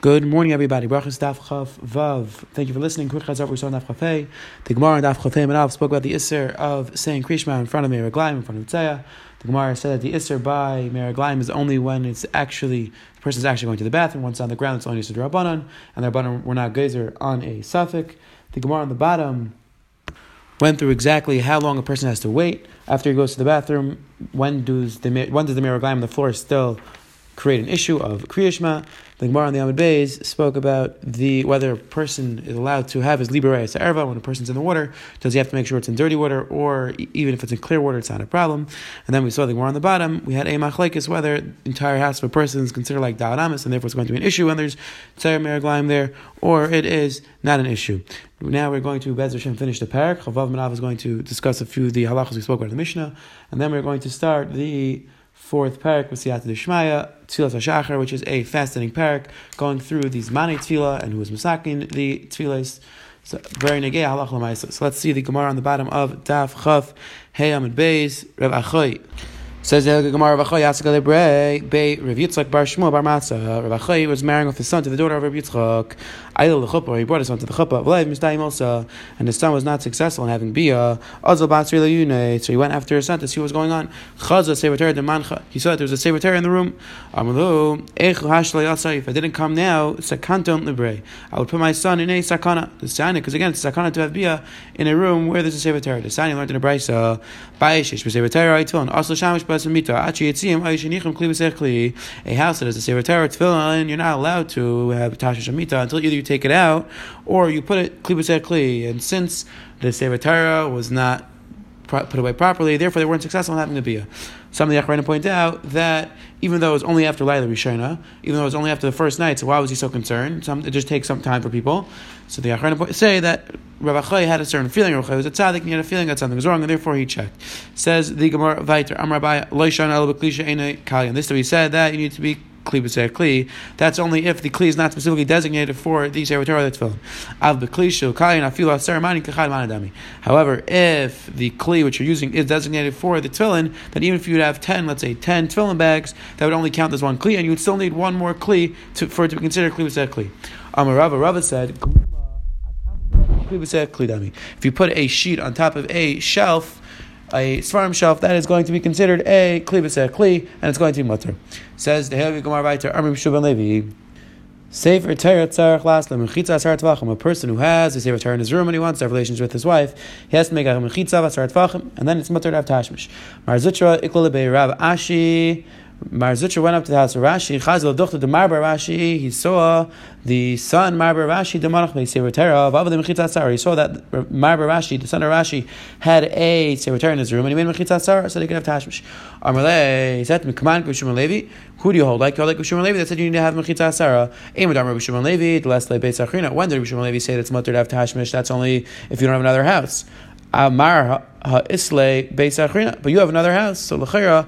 Good morning, everybody. Brachas Daf Chav Vav. Thank you for listening. Quick Chazav, saw Daf Chafei. The Gemara in Daf Chafei Manav spoke about the Isser of saying Krishma in front of Meraglaim, in front of Tzaya. The Gemara said that the Isser by Meraglaim is only when it's actually, the person is actually going to the bathroom. Once on the ground, it's only Isser Rabbanon, and the Rabbanon were not Gezer on a suffix. The Gemara on the bottom went through exactly how long a person has to wait after he goes to the bathroom. When does the when does the Meraglaim on the floor still create an issue of Kriyashma. The Gemara on the Amid Bays spoke about the whether a person is allowed to have his liberayas erva when a person's in the water. Does he have to make sure it's in dirty water, or even if it's in clear water, it's not a problem? And then we saw the Gemara on the bottom. We had a machlekes whether the entire house of a person is considered like da'anamis, and therefore it's going to be an issue when there's tzayir meraglaim there, or it is not an issue. Now we're going to Bez Hashem finish the parak. Chavav Manav is going to discuss a few of the halachas we spoke about in the Mishnah, and then we're going to start the fourth parak with Siyata Deshmaya, Tfilas HaShachar, which is a fascinating parak, going through these Mani Tfila and who is Masakin, the Tfilas. So, very negay halach. So let's see the Gemara on the bottom of Daf Chaf Heyam and Beis Rev Achoy. Says the Gemara Rav Achoy Lebrei Bei Rav Yitzchak Bar Shmuel Bar Matzah. Rav Achoy was marrying with his son to the daughter of Rav Yitzchak. Ayel Lechuppah, he brought his son to the Chuppah. And his son was not successful in having Bia. So he went after his son to see what was going on. He saw that there was a Sevater in the room. If I didn't come now. I would put my son in a Sakana. The Sani, because again, it's Sakana to have Bia in a room where there's a Sevater. The Sani learned in a Brisa. A house that has a Sevater Tefillin, you're not allowed to have Tasha Shamita until either you take it out, or you put it kli kli. And since the Sevatara was not put away properly, therefore they weren't successful in having the bia. Some of the Achrayim point out that even though it was only after Laila Rishona, even though it was only after the first night, so why was he so concerned? Some, it just takes some time for people. So the Achrayim say that Rabbi Choy had a certain feeling, Rabbi Choy was a tzaddik, and he had a feeling that something was wrong, and therefore he checked. Says the Gemara Viter, Am Rabbi Loishan El Beklisha Ene Kalyan. This time he said that you need to be kli b'ser kli. That's only if the kli is not specifically designated for the Sevatorah that's filled. Av b'kli kachad manadami. However, if the kli which you're using is designated for the tefillin, then even if you'd have ten, let's say ten tefillin bags, that would only count as one kli, and you would still need one more kli to, for it to be considered kli b'ser kli. Amarava Rava said. If you put a sheet on top of a shelf, a svarim shelf, that is going to be considered a kli b'ser kli, and it's going to be mutter. Says the Helvi Gemara Vayter Amrim Shuban Levi. Sefer Torah Tzarech Laslam Mechitza Asar Tvachim. A person who has a Sefer Torah in his room and he wants to have relations with his wife, he has to make a Mechitza Asar Tvachim, and then it's mutter to have Tashmish. Mar Zutra Ikol Rab Ashi. Mar Zutra went up to the house of Rashi. Chazal Dochta the Marbar Rashi. He saw the son Marbar Rashi Demanach Be Sefer Torah. Vavad Mechitza Asar. He saw that Marbar Rashi, the son of Rashi, had a Sefer Torah in his room, and he made Mechitza Asar so they could have Tashmish. Amalei said to me, "Come on, Shimon Levi. Who do you hold? Like you hold like Shimon Levi that said you need to have Mechitza Asara. Aim Rabbi Shimon Levi. The last Beis Achrina. When did Shimon Levi say that's mutter to have Tashmish? That's only if you don't have another house. Amar Isle Beis Achrina. But you have another house, so Lechera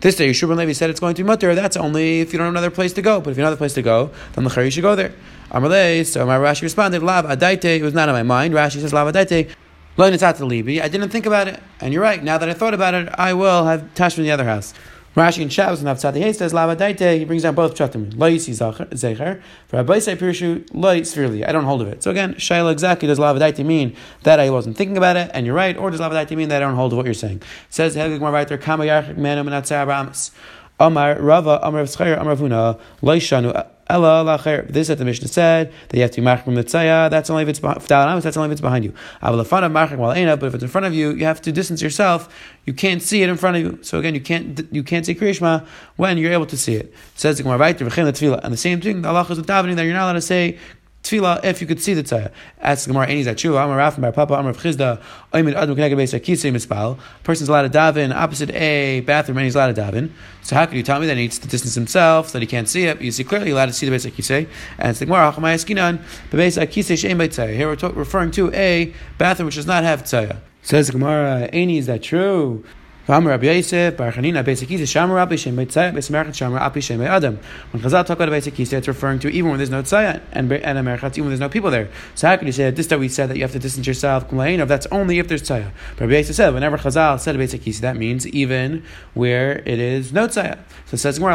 this day, Yeshua Levi said it's going to be mutter. That's only if you don't have another place to go. But if you have another place to go, then the you should go there. Amalei. So my Rashi responded, "Lav adaite." It was not on my mind. Rashi says, "Lav adaite." Learn it's out to Levi. I didn't think about it, and you're right. Now that I thought about it, I will have tashma in the other house. Rashi and Shabbos and Avtzadi says Lava Daite. He brings down both pshatim. Lo yisi zecher. For Rabbi say Pirshu lo severely. I don't hold of it. So again, Shaila exactly does Lava Daite mean that I wasn't thinking about it, and you're right, or does Lava Daite mean that I don't hold of what you're saying? It says Helgig Marvaiter Kama Yarchik Manu Menatzar. Amar Rava Amar V'Schayer Amar Vuna lacher. This that the Mishnah said that you have to be machrim the tzaya. That's only if it's that's only if it's behind you. But if it's in front of you, you have to distance yourself. You can't see it in front of you. So again, you can't you can't see kriyishma when you're able to see it. says the Gemara right and the same thing. The Allah is davening that you're not allowed to say tefillah if you could see the tzaya. Ask Gemara, any is that true? Amar Rafim Bar Papa Amar Chizda Oimid Adam Keneged Beis Akisei Mispal. Person's allowed to daven opposite a bathroom and he's allowed to daven. So how could you tell me that he needs to distance himself that he can't see it? You see clearly allowed to see the Beis Akisei. And it's the Gemara Hachamay Eskinan Beis Akisei Shein Beit Tzaya. Here we're referring to a bathroom which does not have tzaya. Says Gemara, Any is that true? When Chazal talk about Basic Kisa, it's referring to even when there's no Tzayat and and Amerchat, even when there's no people there. So how can you say that this that we said that you have to distance yourself? That's only if there's Tzayat. But Rabbi Yosef said whenever Chazal said Basic Kisa, that means even where it is no Tzayat. So it says No,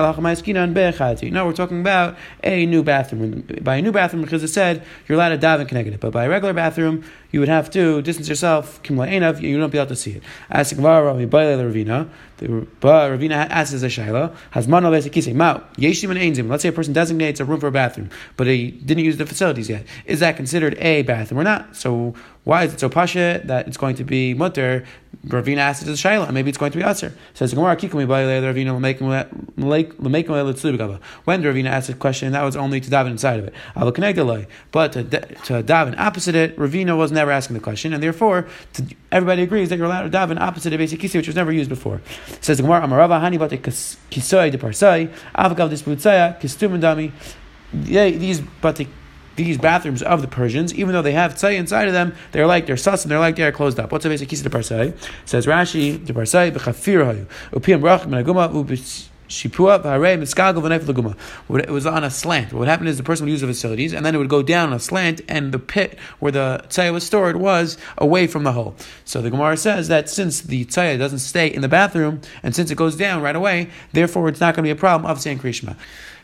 we're talking about a new bathroom. By a new bathroom, because it said you're allowed to dive and connect it. But by a regular bathroom, you would have to distance yourself. Kimla Enav, you don't be able to see it. As Ravina, Ravina asks as a shaila, has mano lesekise mao yeshim and einzim. Let's say a person designates a room for a bathroom, but he didn't use the facilities yet. Is that considered a bathroom or not? So why is it so pasha that it's going to be mutter? Ravina asks as a shaila, maybe it's going to be aser. Says Gemara kikumi Ravina When the Ravina asked a question, that was only to daven inside of it. The but to, to daven opposite it, Ravina was never asking the question, and therefore to, everybody agrees that you're allowed to daven opposite a basic kisi, which was never used before. Says the Gemara, Amarava hani kisoi de parsai, avagav disputzaya, kistum dami. These bate these bathrooms of the Persians, even though they have tzay inside of them, they're like they're sus and they're like they're closed up. What's the basic kisi de parsai? Says Rashi, de b'chafir hayu upiyam brach menaguma Shipua v'harei miskagal v'nef laguma. It was on a slant. What happened is the person would use the facilities, and then it would go down on a slant, and the pit where the tzaya was stored was away from the hole. So the Gemara says that since the tzaya doesn't stay in the bathroom, and since it goes down right away, therefore it's not going to be a problem of saying Krishma.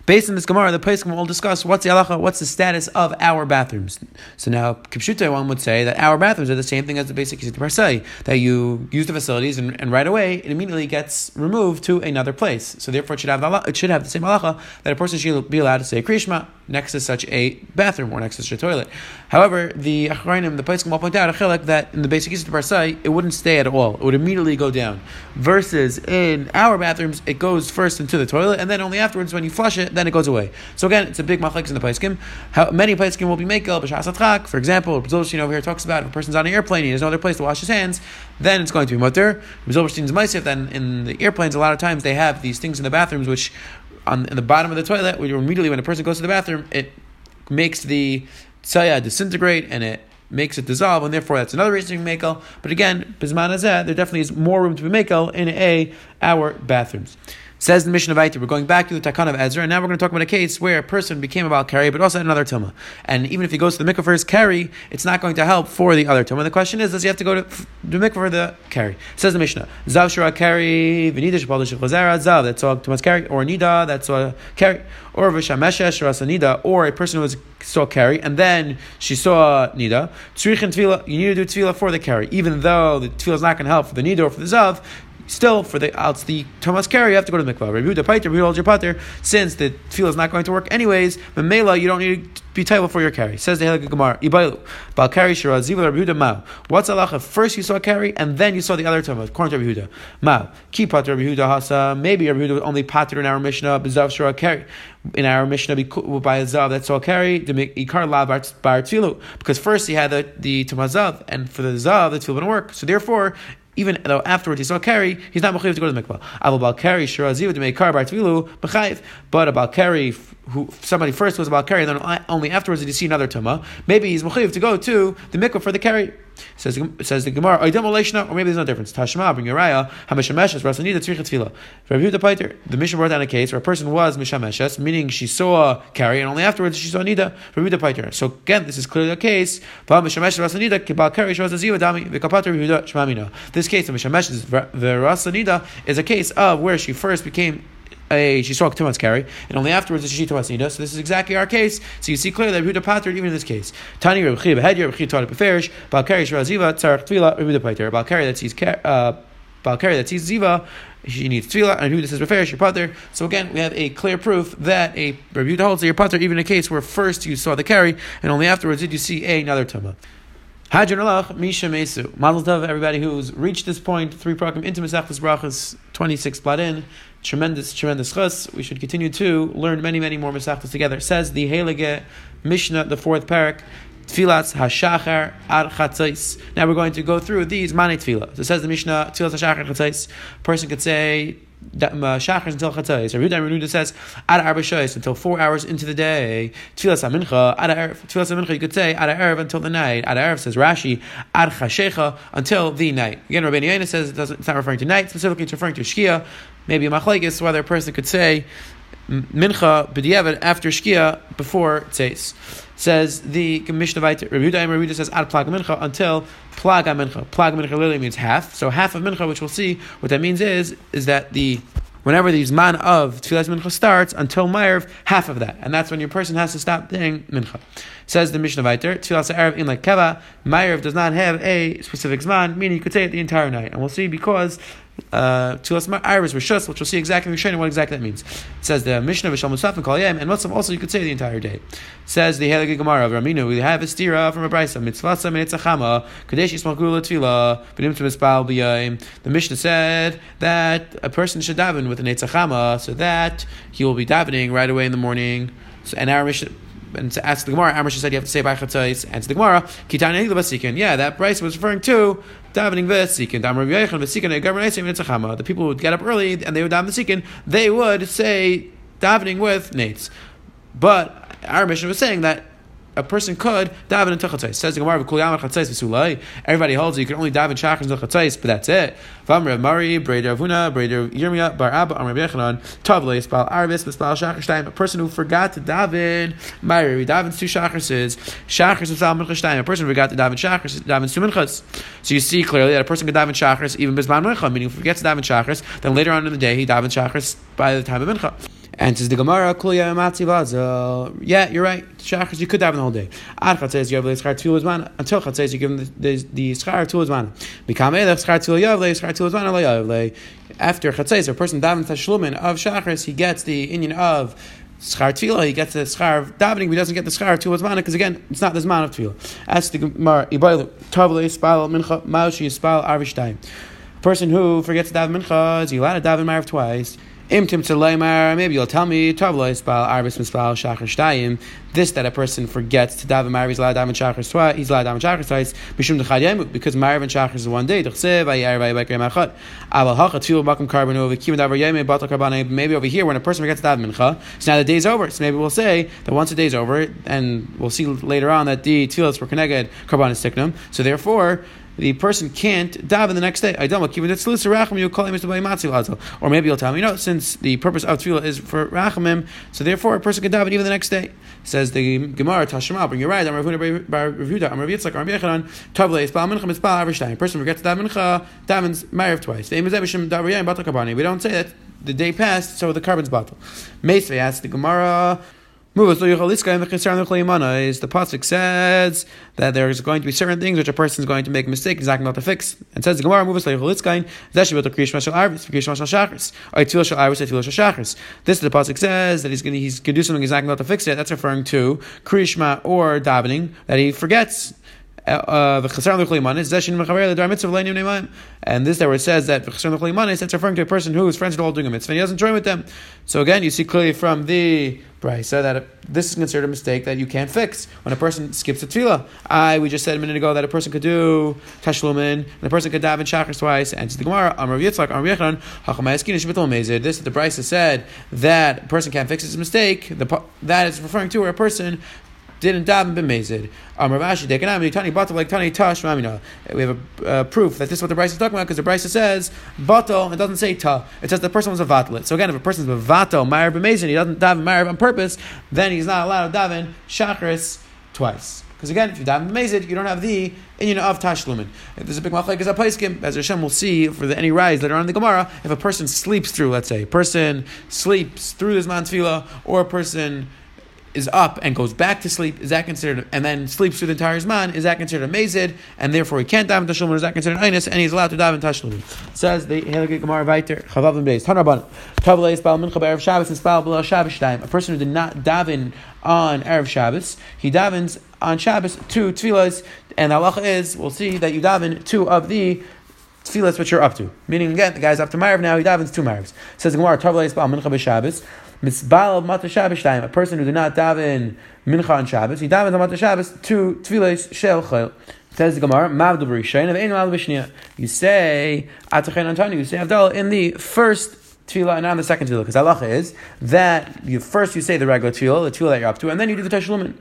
Based on this Gemara, the Pesachim will discuss what's the halacha, what's the status of our bathrooms. So now, Kipshute, one would say that our bathrooms are the same thing as the basic Kisit Parsai, that you use the facilities and, and, right away it immediately gets removed to another place. So therefore, it should have the, it should have the same halacha that a person should be allowed to say Krishma next to such a bathroom or next to such a toilet. However, the Achrayim, the Pesachim will point out that in the basic Kisit Parsai, it wouldn't stay at all. It would immediately go down. Versus in our bathrooms, it goes first into the toilet, and then only afterwards, when you flush it, then it goes away. So again, it's a big machlekes in the paiskim. How many paiskim will be makel b'shas For example, Rizolstein over here talks about if a person's on an airplane, he has no other place to wash his hands, then it's going to be mutter. Rizolstein's ma'asif. Then in the airplanes, a lot of times they have these things in the bathrooms which on the bottom of the toilet, where immediately when a person goes to the bathroom, it makes the tzaya disintegrate and it makes it dissolve, and therefore that's another reason to be makel. But again, bisman there definitely is more room to be makel in a our bathrooms. Says the Mishnah Vaita, we're going back to the Takan of Ezra, and now we're going to talk about a case where a person became a Balkari, but also had another Tumah. And even if he goes to the mikvah for his carry, it's not going to help for the other Tumah. The question is, does he have to go to the mikvah for the carry? Says the Mishnah, Zav Shura carry, Vinida Shapal Zav, that's all Tumah's carry, or Nida, that's all carry, or Vishameshesh, Nida, or a person who was, saw carry, and then she saw Nida. Tzrichin Tvila, you need to do Tvila for the carry, even though the Tvila is not going to help for the Nida or for the Zav, still for the out the Thomas carry, you have to go to the mikvah. Review the pater, review your pater. Since the field is not going to work anyways, the mela you don't need to be table for your carry. Says the Helig Gemara, Ibailu, Bal carry shira zivul Rehuda Mao. What's halacha? First you saw carry, and then you saw the other Thomas. According to Rehuda, Mao. Ki pater Rehuda hasa. Maybe Rehuda only pater in our Mishnah bezav shira carry. In our Mishnah by a zav that saw carry the ikar la bar tfilu because first he had the the Tomazav, and for the zav the tefillah wouldn't work. So therefore even though afterwards he saw carry, he's not mechayiv to go to the mikvah. Aval bal carry shiraziv to make car bar tvilu but about carry who somebody first was about carry, and then only afterwards did he see another tuma. Maybe he's mechayiv to go to the mikvah for the carry. Says says the Gemara, or maybe there's no difference. Tashma, bring your raya, Hamashameshes, Rasanida, Tzrichat Tefillah. Rabbi the Paiter, the mission brought down a case where a person was Mishameshes, meaning she saw carry, and only afterwards she saw Nida, Rabbi the Paiter. So again, this is clearly a case, Mishameshes, Rabbi. This case of Mishameshes, the Rasanida, is a case of where she first became a she saw two months carry, and only afterwards she two months nida. So this is exactly our case. So you see clearly that Rehuda pater even in this case. Tani Reb Chiv Hedyar Reb Chiv it beferish. Balkari Shraziva Tzarach Tvila Rehuda pater. Balkari that sees uh, Balkari that sees Ziva. She needs tefillah, and who this is referish your pater. So again, we have a clear proof that a Rebbe holds your pater, even a case where first you saw the carry, and only afterwards did you see another tumah. Hadron alach misha mesu. Mazel tov, everybody who's reached this point, three program into Masechtas Brachas, 26 blad in tremendous, tremendous chus. We should continue to learn many, many more Masechtas together. says the Heilige Mishnah, the fourth parak, Tfilas Hashachar Ad Chatzais. Now we're going to go through these Mane Tfilah. So it says the Mishnah, Tfilas Hashachar Chatzais. Person could say Uh, shachar until chatzais. Rabbi Yehuda says ad arba shoyis until four hours into the day. Tfilas amincha ad tfilas amincha you could say ad erev until the night. Ad erev says Rashi ad chashecha until the night. Again, Rabbi Yehuda says it it's not referring to night specifically. It's referring to shkia. Maybe a machlekes whether a person could say mincha b'diavad after shkia before tzeis. Says the Mishnah Vayter, Rabbi Yehuda says ad plag mincha until plag mincha. Plag mincha literally means half. So half of mincha, which we'll see what that means is is that the whenever the zman of tefillas mincha starts until Ma'ariv, half of that, and that's when your person has to stop saying mincha. Says the Mishnah Vayter, tefillas erev in like keva, Ma'ariv does not have a specific zman, meaning you could say it the entire night, and we'll see because uh, Tulas Iris Rishus, which we'll see exactly in what exactly that means. It says the Mishnah Vishal Musaf and Kalayim, and Musaf also you could say the entire day. It says the Halakha Gemara of Raminu, we have a stira from a brisa, mitzvasa minitzachama, kadesh yismakula tefila, b'nim to mispal b'yayim. The Mishnah said that a person should daven with an etzachama, so that he will be davening right away in the morning. So, and our Mishnah and to ask the Gemara, Amr said you have to say by chatzais. Answer the Gemara, Kitani Basikin. Yeah, that Bryce was referring to davening v'sikin. Damar Yechon v'sikin. Governor The people would get up early and they would daven v'sikin. They would say davening with nates. But our mission was saying that a person could daven into chatzais. Says the Gemara, chatzais Everybody holds it. you can only daven shachar into chatzais, but that's it. V'amr Mari, Breder Avuna, Breder Yirmiyah, Bar Abba, Amr Yechanan, Tavle, Spal Arvis, Spal shachar shtayim. A person who forgot to daven, Mari, we daven two shachars, shachars spal mincha shtayim. A person who forgot to daven shachars, daven two minchas. So you see clearly that a person can daven shachars even bisman mincha, meaning if he forgets to daven shachars, then later on in the day he daven shachars by the time of mincha. And says the Gemara, Kulya Matzi Vazel. Yeah, you're right. Shachas, you could have the whole day. Ad Chatzes, you have the Schar Tfilah Zman. Until Chatzes, you give them the, the, the Schar Tfilah Zman. Mikam Elech, Schar Tfilah Yavle, Schar Tfilah Zman, Ala Yavle. After Chatzes, a person daven Tashlumin of Shachas, he gets the Indian of schar tefillah, he gets the schar of davening, but he doesn't get the schar to zman because again, it's not the zman of tefillah. As the Gemara, ibaylu tavle spal mincha maushi spal arvishtayim. Person who forgets to daven mincha is allowed to daven marv twice? Imtim maybe you'll tell me, Tavlo Ispal, Arbis Mispal, Shachar Shtayim, this that a person forgets to daven Marv, he's allowed to daven Shachar twice, he's allowed to daven Shachar twice, Mishum Dechad Yemu, because Marv and Shachar is one day, Dechsev, Ayar, Ayar, Ayar, Ayar, Aval Hachat, Tfilu, Bakum, Karbanu, Vikim, Davar Yemu, Batal Karbanu, maybe over here, when a person forgets to daven Mincha, so now the day's over, so maybe we'll say that once the day's over, and we'll see later on that the Tfilas were connected, Karban is Tiknum, so therefore, the person can't daven the next day. I don't Baimatsuaza. Or maybe you'll tell me, you know, since the purpose of tefillah is for rachamim, so therefore a person can daven even the next day. Says the Gemara Tashema, bring your right. I'm Revuda. I'm Rav Yitzchak. I'm Yechanan. Tavle is Baal Mincha. It's Baal Avrishtaim. Person forgets to daven Mincha. Davens Ma'ariv twice. We don't say that the day passed, so the carbon's bottle. Meisvei asks the Gemara. Is the pasuk says that there is going to be certain things which a person is going to make a mistake, exactly not to fix. And says the Gemara, This is the pasuk says that he's going to, he's going to do something exactly not going to fix it. That's referring to krishma or davening that he forgets. And this there where it says that it's referring to a person who is friends with all doing a mitzvah and he doesn't join with them. So again, you see clearly from the brisa that this is considered a mistake that you can't fix when a person skips a tefillah. I we just said a minute ago that a person could do tashlumin and a person could daven shachar twice. And the Gemara, Amar Yitzchak, Amar Yechon, Hachamayaskina This is the brisa said that a person can't fix his mistake. The, that is referring to where a person didn't daven b'mezid. Um, Rav Ashi dekanami tani batal like tani tash mamina. We have a uh, proof that this is what the Brisa is talking about because the Brisa says batal. It doesn't say ta. It says the person was a vatlet. So again, if a person is a vatal ma'ir b'mezid, he doesn't daven ma'ir on purpose, then he's not allowed to daven shachris twice. Because again, if you daven b'mezid, you don't have the inyan of tashlumin. If there's a big machlek as a paiskim, as Hashem will see for the, any rise later on in the Gemara, if a person sleeps through, let's say, a person sleeps through this man or a person is up and goes back to sleep, is that considered, and then sleeps through the entire Zman, is that considered a mazid, and therefore he can't dive in Tashlum, is that considered Einus, and he's allowed to dive in Tashlum. Says the Hilgit Gemara Viter, Chavavim Beis, Tanarban, Tavle Spal Mincha Erev Shabbos, and Spal Below Shabbos time. A person who did not daven on Erev Shabbos, he davens on Shabbos two tefillahs, and the halacha is, we'll see that you daven two of the tefillahs which you're up to. Meaning, again, the guy's up to Marav now, he davens two Maravs. Says the Gemara, Tavle Spal Mincha B'Shabbos, Misbal Mata Shabbos time, a person who did not daven Mincha on Shabbos, he davens on Mata Shabbos two tefillahs shel chayil. Says the Gemara, Mavdu B'Rishayin of Ein Mavdu. You say Atachayin Antani. You say Avdal in the first tefillah and not the second tefillah. Because halacha is that you first you say the regular tefillah, the tefillah that you're up to, and then you do the tashlumin.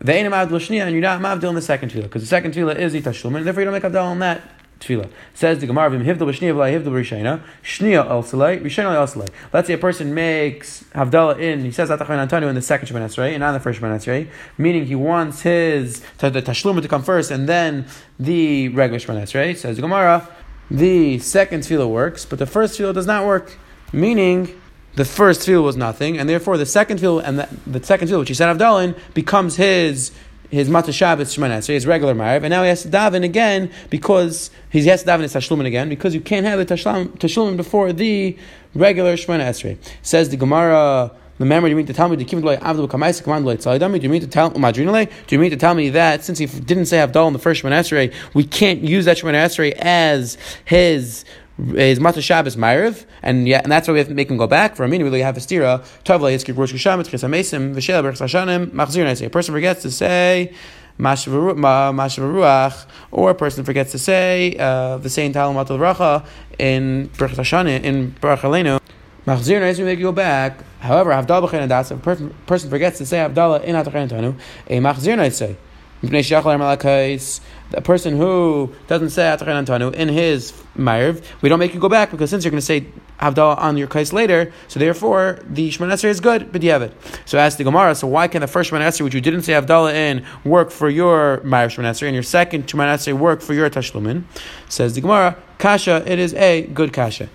The ain't mavdil and you're not mavdil in the second tefillah. Because the second tefillah is the tashlumin, and therefore you don't make abdal on that tefillah. Says the Gemara, "Vim hivdal b'shniya v'la hivdal b'rishayna shniya el salei rishayna el. Let's say a person makes havdalah in he says atachan antanu in the second Shemon Esrei and not the first Shemon Esrei, meaning he wants his the tashluma to come first and then the regular Shemon Esrei. Says the Gemara, the second tefillah works, but the first tefillah does not work, meaning. The first tefillah was nothing, and therefore the second tefillah and the, the second tefillah, which he said Avdalin, becomes his his Matzah Shabbos Shemana so his regular Mariv, and now he has to daven again because he has to daven his Tashlumin again because you can't have the Tashlumin before the regular Shemana Esrei. Says the Gemara. Remember, do you mean to tell me the Do you mean to tell Do you mean to tell me that since he didn't say Abdul in the first Shemana Esrei, we can't use that Shemana Esrei as his his Mata Shabbos Ma'ariv, and yeah, and that's why we have to make him go back. For a minute, we have a stira. Tavla Yitzkik Rosh Hashanah, Tkis Hamesim, V'Shel Berch Hashanim, Machzir A person forgets to say Mashavaruach, or a person forgets to say uh, the same Atal Racha in Berch Hashanah, in Aleinu. Machzir Nesim, we make you go back. However, Havdalah B'Chen Das, if a person forgets to say Havdalah in Atachan Tanu, a Machzir Nesim a person who doesn't say Atachan in his Ma'ariv, we don't make you go back because since you're going to say Havdalah on your case later, so therefore the Shemon is good, but you have it. So ask the Gemara, so why can the first Shemon which you didn't say Havdalah in, work for your Ma'ariv Shemon and your second Shemon work for your Tashlumin? Says the Gemara, Kasha, it is a good Kasha.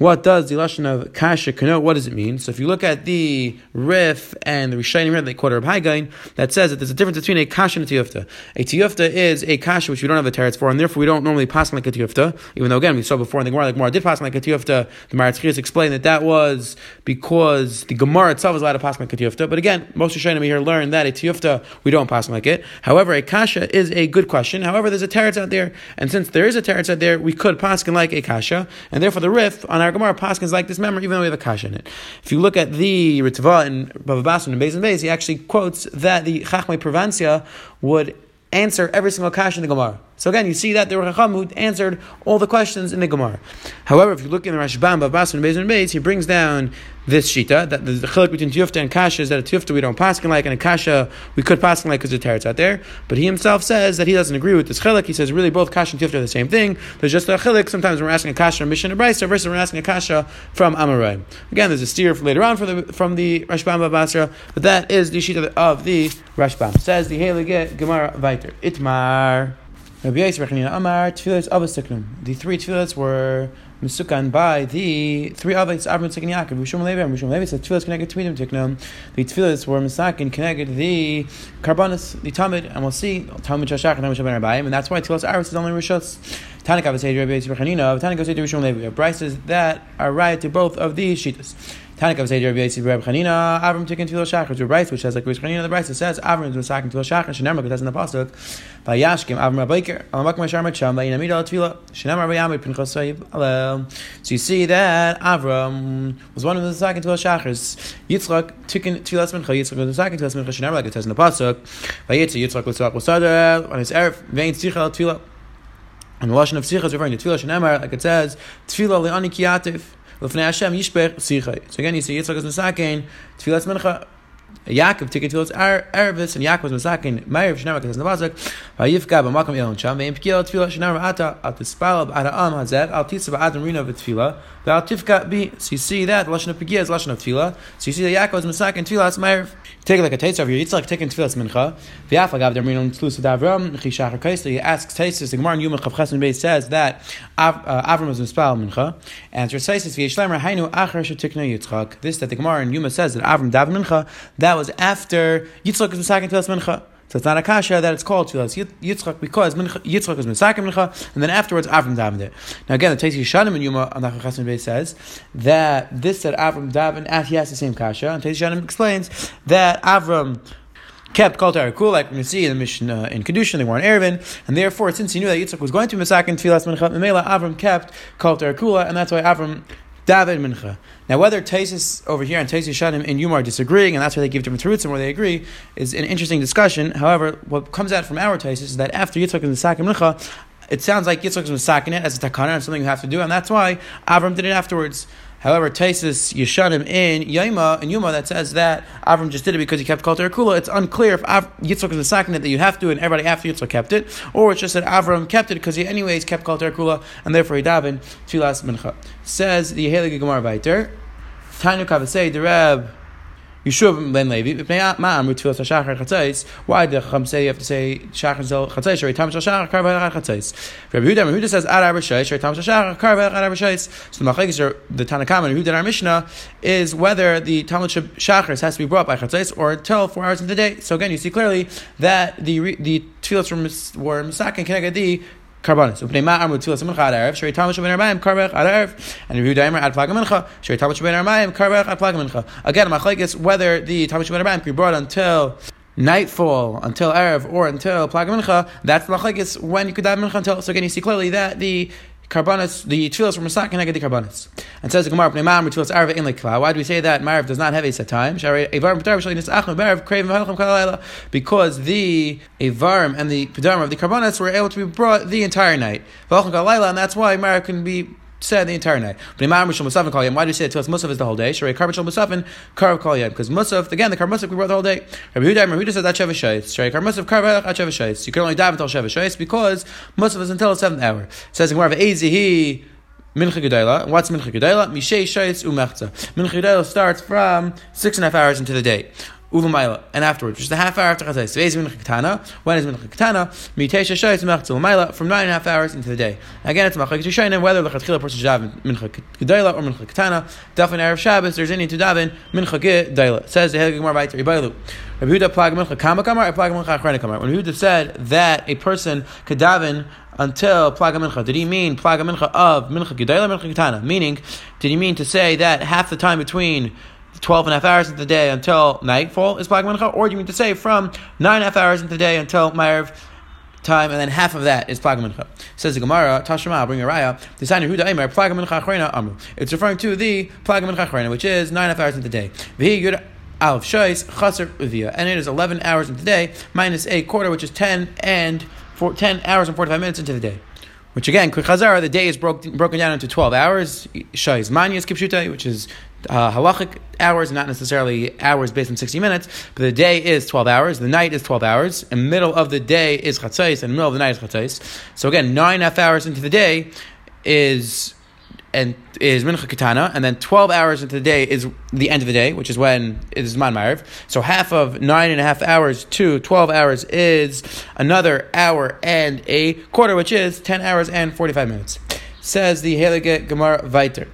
What does the lashon of kasha connote? What does it mean? So if you look at the Rif and the Rishonim Rif, they quote Reb Haigain, that says that there's a difference between a kasha and a tiyufta. A tiyufta is a kasha which we don't have a teretz for, and therefore we don't normally pass like a tiyufta. Even though again we saw before in the Gemara, the Gemara did pass like a tiyufta. The Maratchias explained that that was because the Gemara itself is allowed to pass like a tiyufta. But again, most Rishonim here learn that a tiyufta we don't pass like it. However, a kasha is a good question. However, there's a teretz out there, and since there is a teretz out there, we could pass like a kasha, and therefore the Rif on our our Gemara Paskins like this memory, even though we have a kasha in it. If you look at the Ritva in Bava Basra and Beis and Beis, he actually quotes that the Chachmei Provancia would answer every single kasha in the Gemara. So again, you see that there were who answered all the questions in the Gemara. However, if you look in the Rashbam, Basra and and Beis, he brings down this shita that the, chiluk between tiyufta and kasha is that a tiyufta we don't paskin like and a kasha we could paskin like because the teretz out there. But he himself says that he doesn't agree with this chiluk. He says really both kasha and tiyufta are the same thing. There's just a chiluk. Sometimes we're asking a kasha from Mishnah Brisa versus we're asking a kasha from Amorai. Again, there's a steer later on from the from the Rashbam Basra, but that is the shita of the Rashbam. Says the Heilige Gemara Viter Itmar. Rabbi Yisrael Amar Tfilas Avastiknum. The three tefillahs were Mesukan by the three Avos, Avram, Tzik, and Yaakov. Rishon Levi, and Rishon Levi said tefillahs connected to them, Tiknum. The tefillahs were Mesakin connected the Karbanis, the Talmud, and we'll see Talmud Shashach and Talmud Shabbat Rabbayim, and that's why tefillahs Aris is only Rishos. Tanik Avasei Rabbi Yisrael Chanina, Tanik Avasei Rishon Levi. Bryces that are right to both of these shitas. Tanik of Rabbi Yisrael Rabbi Chanina, Avram taken Tefillah Shachar to Bryce, which says like Rabbi Chanina the Bryce says Avram was talking Tefillah Shachar, Shenemar because in the pasuk, Vayashkim Avram Rabbiker, Alamak Mashar Macham, Vayinamid Al Tefillah, Shenemar Vayamid Pinchas Alel. So you see that Avram was one of the talking Tefillah Shachars. Yitzchak took in Tefillah Mincha, Yitzchak was talking Tefillah Mincha, Shenemar like it says in the pasuk, Vayitza Yitzchak was talking Sadar on his erev, Vayin Tzichel Tefillah. And the Lashon of Tzichel is referring to Tefillah Shenemar, like it says, Tefillah Le'ani Kiyativ. Lefnei Hashem Yishper Sichai. So again, you see Yitzchak is Mincha, Yaakov took it to its Ervis, and Yaakov was Misakein, Meir, in the Bazak, Vayivka, B'makam Elon Sham, Ve'im Pkil, Tfilah, Shnamar, Ata, Al Tispal, B'ada Am, Hazet, Al Tisab, Adam Rino, V'Tfilah, V'al Tifka, Bi. So you see that, Lashon of Pkil is Lashon of Tfilah. So you see that Yaakov is Misakein, Tfilah, it's Meir. Take like a taste of your Yitzchak taking Tfilas Mincha. V'yaf, Agav, Dem Rino, Tlus, Davram, Chishach, Kaisa, he asks Taisis, the Gemara in Yuma Chav Chesed says that uh, Avram was Mispal Mincha, and Taisis, V'yishlemer, Hainu, Achar, Shetikna Yitzchak. This that the Gemara in Yuma says that Avram Dav Mincha, that was after Yitzchak is Misakein Tfilas Mincha. So it's not a kasha that it's called tefillas Yitzchak because Yitzchak is misakim mincha, and then afterwards Avram davened it. Now again, the Teisi Shanim in Yuma on Chasim Bey says that this that Avram davened at he has the same kasha, and Teisi Shanim explains that Avram kept Kol Tarakul, like we see in the Mishnah in Kedushin, they were on Erevin, and therefore, since he knew that Yitzchak was going to Misakin Tfilas Mincha, Memela Avram kept Kol Tarakula, and that's why Avram David Mincha. Now, whether Taisis over here and Taisis Shanim and Yuma are disagreeing, and that's why they give different and where they agree, is an interesting discussion. However, what comes out from our Taisis is that after Yitzchak and the Sakim Mincha, it sounds like Yitzchak was saking it as a takana and something you have to do, and that's why Avram did it afterwards. However, Taisus Yeshanim in Yaima and Yuma that says that Avram just did it because he kept Kol Kula. It's unclear if Av- Yitzchak is it that you have to and everybody after Yitzchak kept it, or it's just that Avram kept it because he anyways kept Kol Kula and therefore he davened Tfilas Mincha. Says the Helig Gemara Viter. Tanu Kavasei the Reb. Yishuv ben Levi, ma'am tfilas hashachar chatzais. Why did Chacham say you have to say shachar zel chatzais? Shari tam shachar kar v'achar chatzais. Rabbi Yehuda, Rabbi Yehuda says ad arba shayis. Tam shachar kar v'achar arba shayis. So the machlekes the Tanakama and Yehuda our Mishnah is whether the Talmud shachar has to be brought by chatzais or until four hours in the day. So again, you see clearly that the the tefillas were were misakin connected the Karbanis. Upnei ma'ar mutzilas mincha ad erev. Shari tamash ben armayim karbech ad erev. And Rehu Daimer ad plag mincha. Shari tamash ben armayim karbech ad plag mincha. Again, machlekes whether the tamash ben armayim can be brought until nightfall, until erev, or until plag mincha. That's the machlekes when you could have mincha until. So again, you see clearly that the karbanis, the tefillas from Masak and the karbanis. And says the Gemara, "Pnei tefillas arv in lekva." Why do we say that Marav does not have a set time? Because the Avarim and the Pedarim of the karbanis were able to be brought the entire night, and that's why Marav can be said the entire night. But Imam Rishon Musafin Kol Why do you say it to us Musaf is the whole day? Sharei Kar Rishon Musafin Kar Kol Because Musaf again the Kar Musaf we brought the whole day. Rabbi Yehuda Rabbi Yehuda said that Sheva Shayis. Sharei Kar Musaf Kar Velach Sheva Shayis. You can only dive until Sheva Shayis because Musaf is until the seventh hour. It says in Gemara Ezihi. Mincha Gedela. What's Mincha Gedela? Mishei Shayis Umechza. Mincha Gedela starts from six and a half hours into the day. Uvamayla, and afterwards, just a half hour after Chatzais. Today's Mincha Ketana. When is Mincha Ketana? Mitesha Shayis Mechzel Umayla, from nine and a half hours into the day. Again, it's Machak Tushayin, whether the Chatchila person should daven Mincha Gedela or Mincha Ketana. Definitely Erev Shabbos, there's any to daven Mincha Gedela. Says the Helig Gemara Vayter Ibailu. Rabbi Yehuda Plag Mincha Kama Kamar, Plag Mincha Achrena Kamar. When Yehuda said that a person could daven until Plaga Mincha. Did he mean Plaga Mincha of Mincha Gedela, Mincha Ketana? Meaning, did he mean to say that half the time between 12 and a half hours into the day until nightfall is Plag Mincha, or do you mean to say from 9 and a half hours into the day until Ma'ariv time, and then half of that is Plag Mincha? Says the Gemara, Tashma, bring a raya, Designer Huda Eimer, Plag Mincha Achrena Amru. It's referring to the Plag Mincha Achrena, which is 9 and a half hours into the day. V'hi Yud Alf Shais, Chaser and it is 11 hours into the day, minus a quarter, which is 10 and four, 10 hours and 45 minutes into the day. Which again, quick chazara, the day is broke, broken down into 12 hours. Shais Manyas Kipshuta, which is uh, halachic hours, not necessarily hours based on 60 minutes, but the day is 12 hours, the night is 12 hours, and middle of the day is chatzais, and middle of the night is chatzais. So again, nine half hours into the day is and is mincha katana, and then twelve hours into the day is the end of the day, which is when it is man mariv. So half of nine and a half hours to twelve hours is another hour and a quarter, which is ten hours and forty five minutes. Says the Heilige Gemara Viter.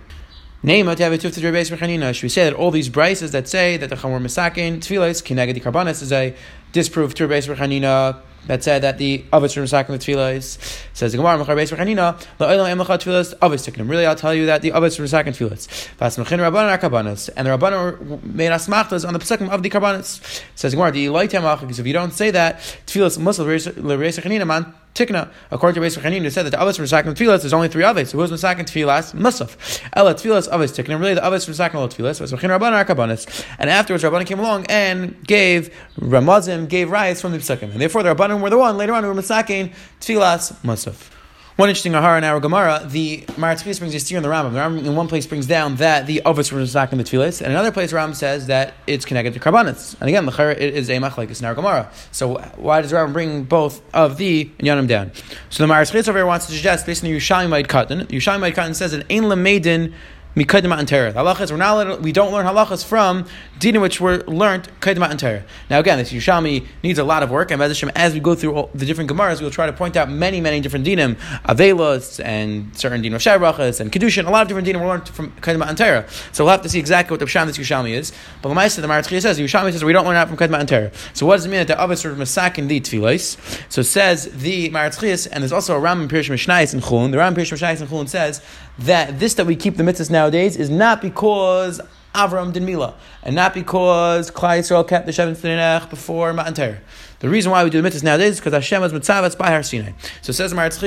Name Should we say that all these brises that say that the chamor misakin tefillos kineged karbanis is a disproof to Rebbeis Rechanina that said that the from Sakim the tefillas says the Gemara Mechar Beis Rechanina la'olam emlacha tefillas avos tiknim. Really, I'll tell you that the avos from Sakim tefillas. Vas mechin rabbanon karbanos and the rabbanon made us machtas on the pesukim of the karbanos. Says the Gemara, the loitem because if you don't say that tefillas musal l'Rebbeis Rechanina man Tikna, according to Beis Chanin, who said that the Avos from Sakin Tfilas, there's only three Avos. So who's Masakin Tfilas? Musaf. Ella Tfilas Avos Tikna. Really, the Avos from Sakin Tfilas was Rechin Rabban Arkabanis. And afterwards, Rabban came along and gave Ramazim, gave rice from the Psukim. And therefore, the Rabbanim were the one later on who were Masakin Tfilas Musaf. One interesting ahara in our Gemara, the Maratz brings a steer in the Rambam. The Rambam in one place brings down that the Ovis was Zak in the Tfilis, and another place Rambam says that it's connected to Karbanitz. And again, the it is a machlekes in our Gemara. So why does Rambam bring both of the and Yanim down? So the Maratz over here wants to suggest, based on the Yerushalayimite Katan, Yerushalayimite Katan says that Ein Lamedin Mikadim and Torah. Halachas we're not we don't learn halachas from dinim which were learned Kadim and Torah. Now again, this Yushami needs a lot of work, and as we go through the different gemaras, we'll try to point out many many different dinim, avelos and certain dinim of shabrachas and kedushin. A lot of different dinim were learned from Kadim and Torah. So we'll have to see exactly what the psham this Yushami is. But Lamaisa the Maratchia says Yushami says we don't learn that from Kadim and Torah. So what does it mean that the Abbas are masakin the tefillos? So says the Maratchias, and there's also a Ram Pirish Mishnayis in Chulun. The Ram Pirish Mishnayis in Chulun says that this that we keep the mitzvahs nowadays is not because Avram did Mila, and not because Klai Yisrael kept the Shem Tzninech before Matan Torah. The reason why we do the mitzvahs nowadays is because Hashem was mitzavetz by Har Sinai. So says Maratz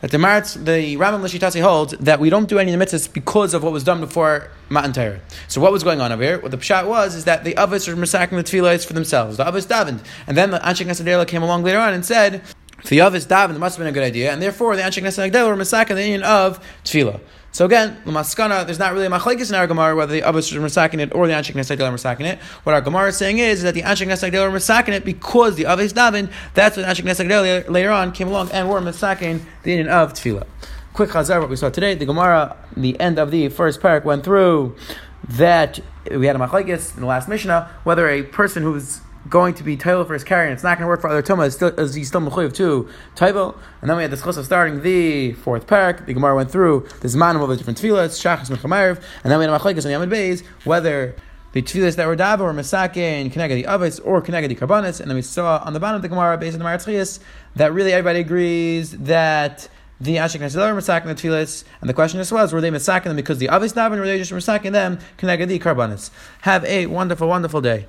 that the Maratz, the Rambam Lashitasi holds that we don't do any of the mitzvahs because of what was done before Matan Torah. So what was going on over here? What the pshat was is that the Avos were massacring the tefillahs for themselves. The Avos davened, and then the Anshe Kasadela came along later on and said the Avis daven, must have been a good idea, and therefore the Anshe Knesset Agdel were masakin the union of tefillah. So again, the maskana, there's not really a machlekes in our Gemara whether the Abbas are masakin it or the Anshe Knesset are masakin it. What our Gemara is saying is, is that the Anshe Knesset are masakin it because the Abbas daven. That's what Anshe Knesset later on came along and were masakin the union of tefillah. Quick chazar, what we saw today. The Gemara, the end of the first parak, went through that we had a machlekes in the last Mishnah whether a person who's going to be Tail for his carrying, it's not going to work for other Tumah, is, is he still Mechuyev to Taivel? And then we had this of starting the fourth parak. The Gemara went through the Zmanim of the different tefillahs, Shachas Mechamayr, and then we had Machlekes on Yamid Beis, whether the tefillahs that were dava were Masake and Kenega the Avis or Kenega the Karbanis, and then we saw on the bottom of the Gemara, based on the Maratchias, that really everybody agrees that the Ashik Nasilah were masaking the tefillahs, and the question just was, were they masaking them because the Avis daven, or were they just them Kenega the Karbanis? Have a wonderful, wonderful day.